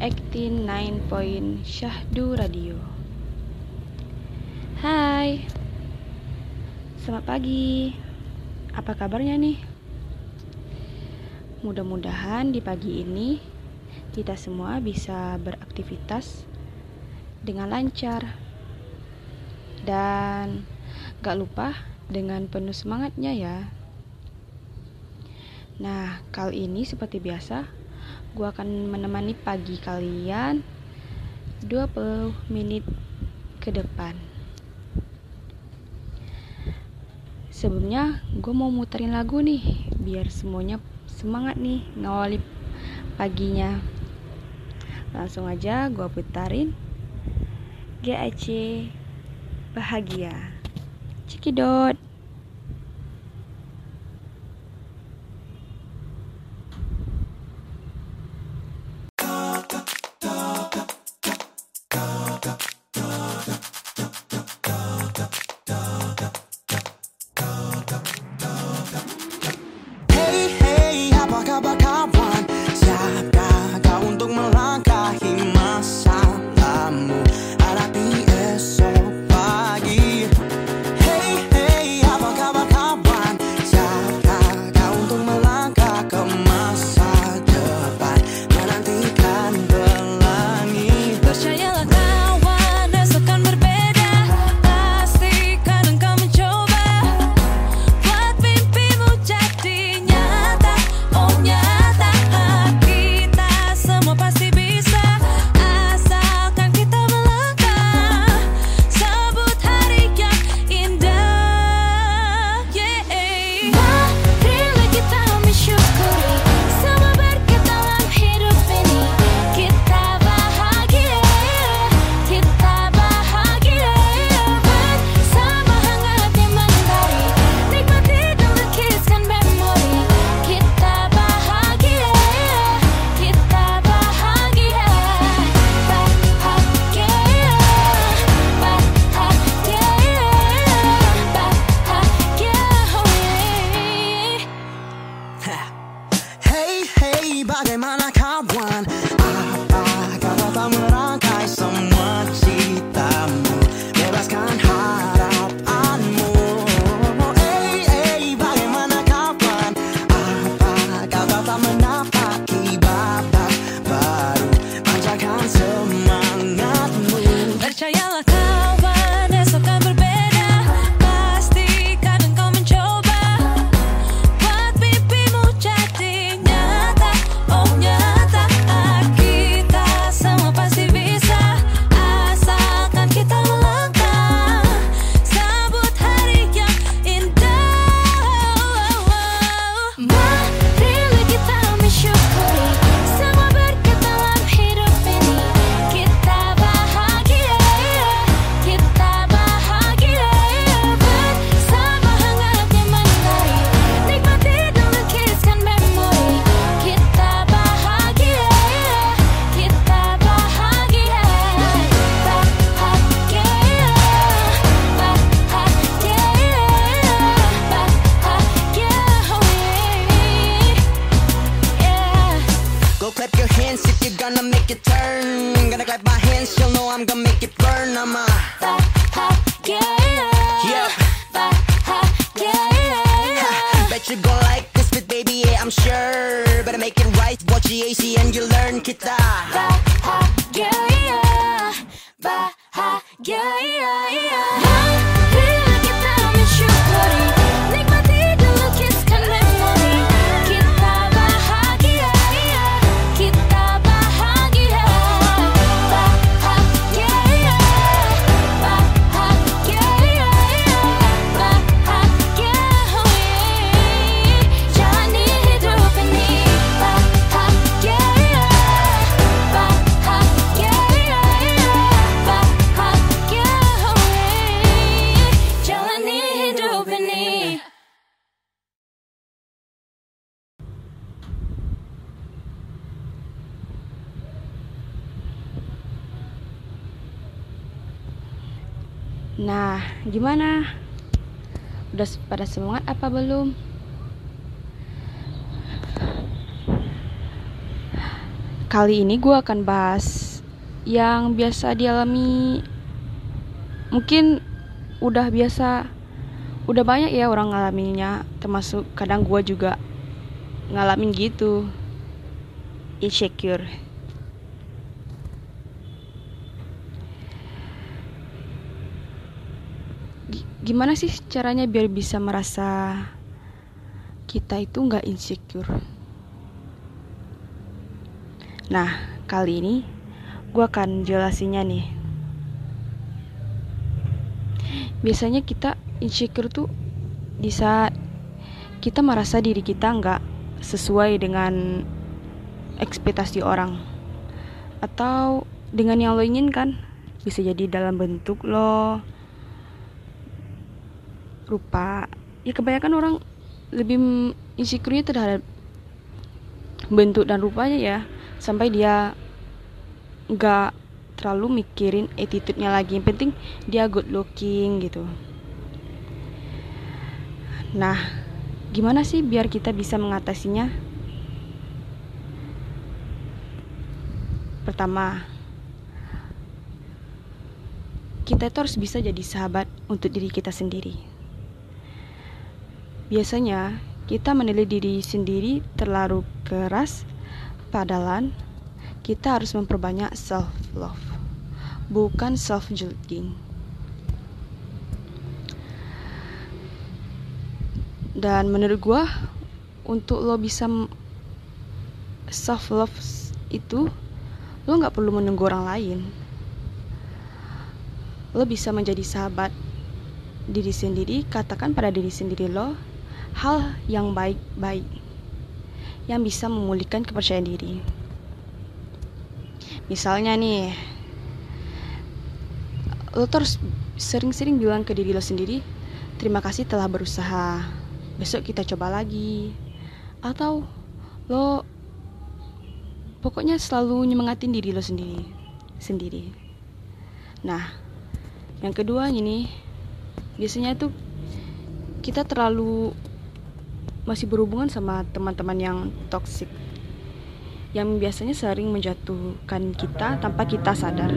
Actin 9 Point Syahdu Radio. Hai, selamat pagi. Apa kabarnya nih? Mudah-mudahan di pagi ini kita semua bisa beraktivitas dengan lancar dan gak lupa dengan penuh semangatnya ya. Nah, kali ini seperti biasa, gue akan menemani pagi kalian 20 menit ke depan. Sebelumnya, gue mau muterin lagu nih, biar semuanya semangat nih ngawali paginya. Langsung aja gue putarin GAC Bahagia. Cekidot. Gonna clap my hands, she'll know I'm gonna make it burn I'm a yeah. Yeah Hot, yeah. Bet you gon' like this bit, baby, yeah, I'm sure. Better make it right, watch the AC and you learn kita. Baha yeah, yeah baha yeah, yeah, yeah. Nah, gimana? Udah pada semangat apa belum? kali ini gue akan bahas yang biasa dialami mungkin udah biasa udah banyak ya orang ngalaminnya termasuk kadang gue juga ngalamin gitu insecure gimana sih caranya biar bisa merasa kita itu nggak insecure? Nah kali ini gue akan jelasinnya nih. Biasanya kita insecure tuh di saat kita merasa diri kita nggak sesuai dengan ekspektasi orang. Atau dengan yang lo inginkan. Bisa jadi dalam bentuk lo rupa. Ya kebanyakan orang lebih insecure terhadap bentuk dan rupanya ya sampai dia nggak terlalu mikirin attitude-nya lagi. Yang penting dia good looking gitu. Nah gimana sih biar kita bisa mengatasinya? Pertama kita itu harus bisa jadi sahabat untuk diri kita sendiri Biasanya, kita menilai diri sendiri terlalu keras, padahal kita harus memperbanyak self-love, bukan self-judging. Dan menurut gue, untuk lo bisa self-love itu, lo gak perlu menunggu orang lain. Lo bisa menjadi sahabat diri sendiri, katakan pada diri sendiri lo, hal yang baik-baik yang bisa memulihkan kepercayaan diri. Misalnya nih, lo terus sering-sering bilang ke diri lo sendiri, terima kasih telah berusaha, besok kita coba lagi. Atau lo pokoknya selalu nyemangatin diri lo sendiri. sendiri. Nah, yang kedua ini, biasanya tuh kita terlalu masih berhubungan sama teman-teman yang toksik yang biasanya sering menjatuhkan kita tanpa kita sadar.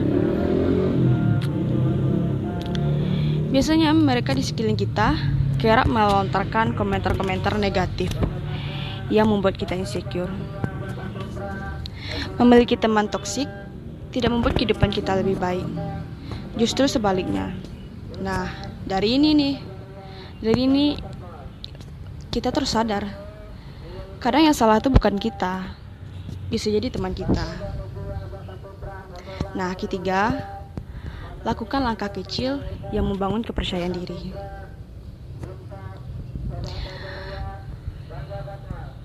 Biasanya mereka di sekeliling kita kerap melontarkan komentar-komentar negatif yang membuat kita insecure. Memiliki teman toksik tidak membuat kehidupan kita lebih baik. Justru sebaliknya. Nah, dari ini nih, dari ini kita terus sadar. Kadang yang salah itu bukan kita. Bisa jadi teman kita. Nah ketiga lakukan langkah kecil yang membangun kepercayaan diri.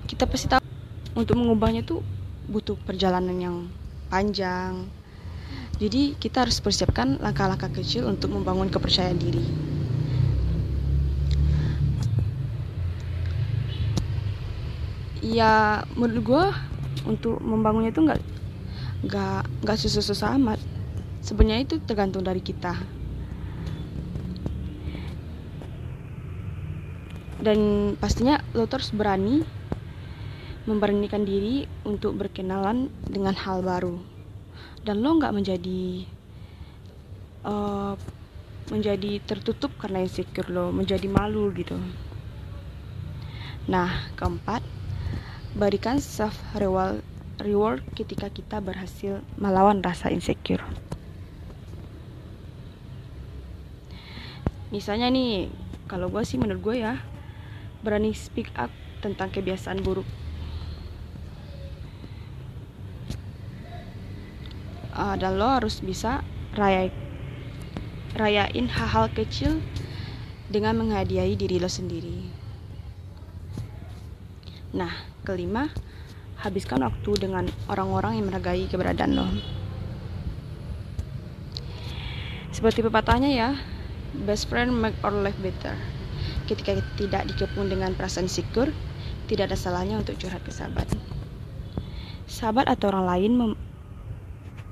Kita pasti tahu untuk mengubahnya tuh butuh perjalanan yang panjang. Jadi kita harus persiapkan langkah-langkah kecil untuk membangun kepercayaan diri ya menurut gue untuk membangunnya itu nggak nggak nggak susah-susah amat. Sebenarnya itu tergantung dari kita. Dan pastinya lo terus berani memberanikan diri untuk berkenalan dengan hal baru. Dan lo nggak menjadi uh, menjadi tertutup karena insecure lo menjadi malu gitu. Nah keempat Berikan self reward reward ketika kita berhasil melawan rasa insecure. Misalnya nih, kalau gue sih menurut gue ya, berani speak up tentang kebiasaan buruk. Uh, dan lo harus bisa raya, rayain hal-hal kecil dengan menghadiahi diri lo sendiri. Nah, kelima, habiskan waktu dengan orang-orang yang menghargai keberadaan lo. Seperti pepatahnya ya, best friend make our life better. Ketika tidak dikepung dengan perasaan sikur, tidak ada salahnya untuk curhat ke sahabat. Sahabat atau orang lain mem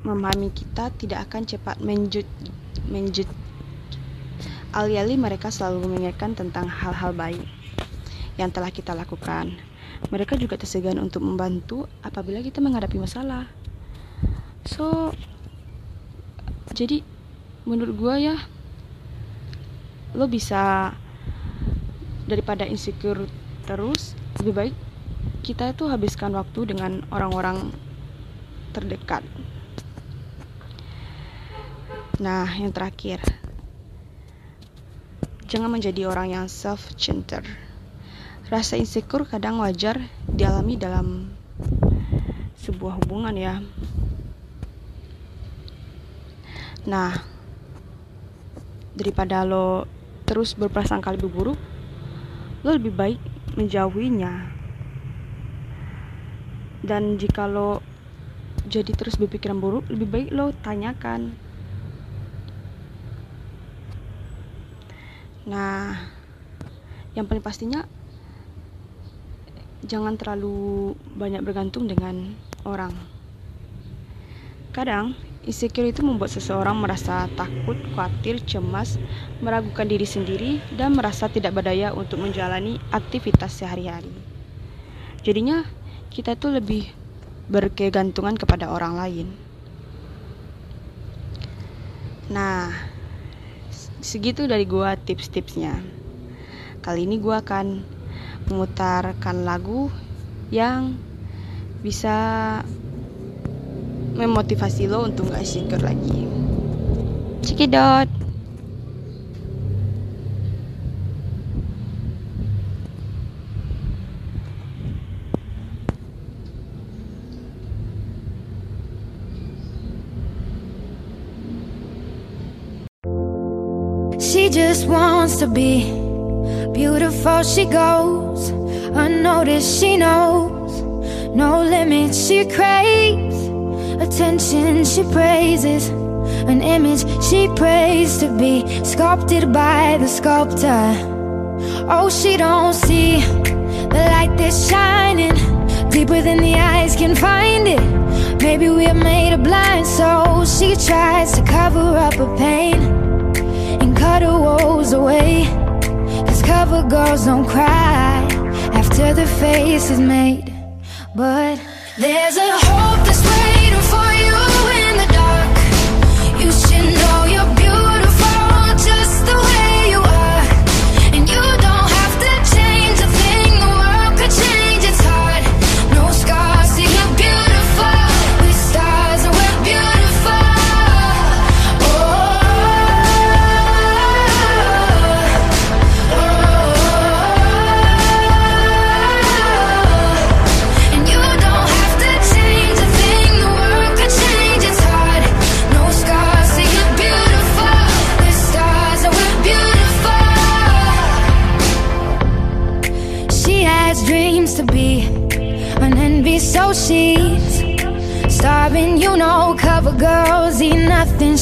memahami kita tidak akan cepat menjut menjut alih-alih mereka selalu mengingatkan tentang hal-hal baik yang telah kita lakukan mereka juga tersegan untuk membantu apabila kita menghadapi masalah. so jadi menurut gue ya lo bisa daripada insecure terus lebih baik kita itu habiskan waktu dengan orang-orang terdekat. Nah yang terakhir. Jangan menjadi orang yang self-centered rasa insecure kadang wajar dialami dalam sebuah hubungan ya. Nah daripada lo terus berprasangka lebih buruk lo lebih baik menjauhinya. Dan jika lo jadi terus berpikiran buruk lebih baik lo tanyakan. Nah yang paling pastinya jangan terlalu banyak bergantung dengan orang. Kadang, insecure itu membuat seseorang merasa takut, khawatir, cemas, meragukan diri sendiri, dan merasa tidak berdaya untuk menjalani aktivitas sehari-hari. Jadinya, kita tuh lebih berkegantungan kepada orang lain. Nah, segitu dari gua tips-tipsnya. Kali ini gua akan memutarkan lagu yang bisa memotivasi lo untuk gak insecure lagi. Cikidot. She just wants to be beautiful. She goes unnoticed. She knows no limits. She craves attention. She praises an image she prays to be sculpted by the sculptor. Oh, she don't see the light that's shining deeper than the eyes can find it. Maybe we're made of blind, so she tries to cover up her pain and cut her woes away. Cover girls don't cry after the face is made. But there's a hope that's waiting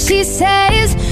She says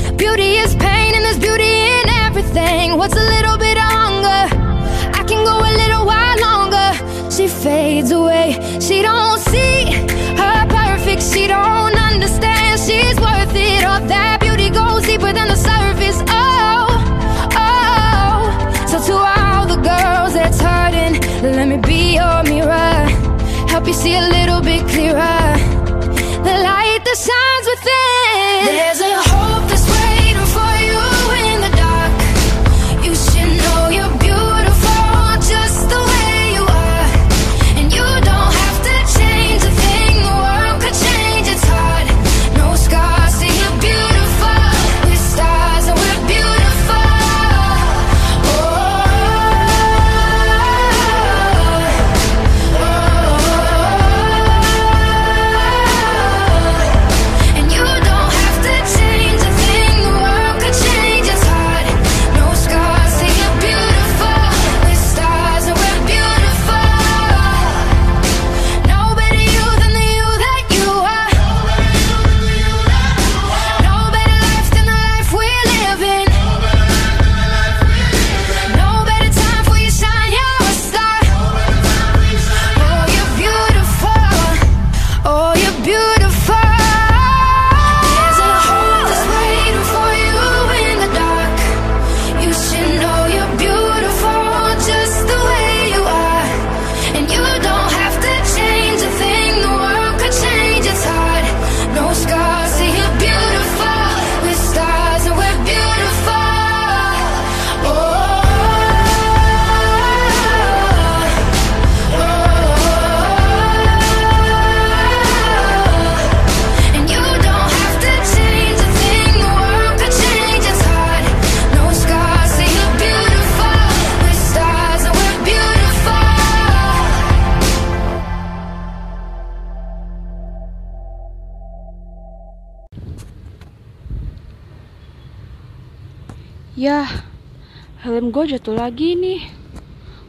helm gue jatuh lagi nih.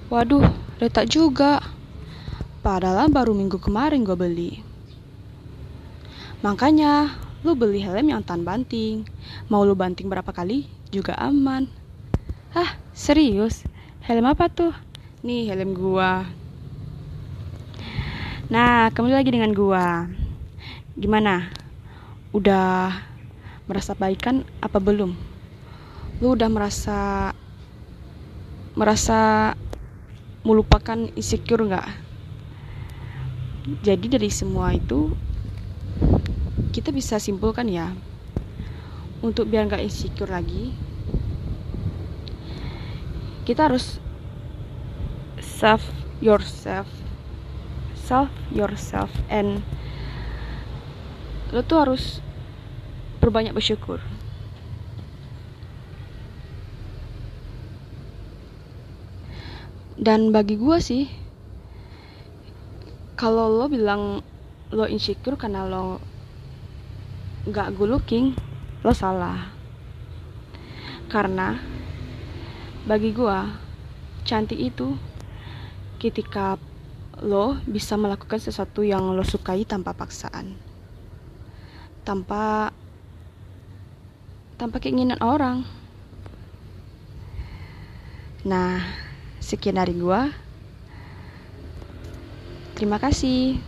Waduh, retak juga. Padahal baru minggu kemarin gue beli. Makanya, lu beli helm yang tan banting. Mau lu banting berapa kali juga aman. Hah, serius? Helm apa tuh? Nih helm gua. Nah, kembali lagi dengan gua. Gimana? Udah merasa baikan apa belum? Lu udah merasa merasa melupakan insecure nggak? Jadi dari semua itu kita bisa simpulkan ya untuk biar nggak insecure lagi kita harus self yourself self yourself and lo tuh harus berbanyak bersyukur dan bagi gue sih kalau lo bilang lo insecure karena lo nggak good looking lo salah. Karena bagi gue cantik itu ketika lo bisa melakukan sesuatu yang lo sukai tanpa paksaan. Tanpa tanpa keinginan orang. Nah sekian dari gua. Terima kasih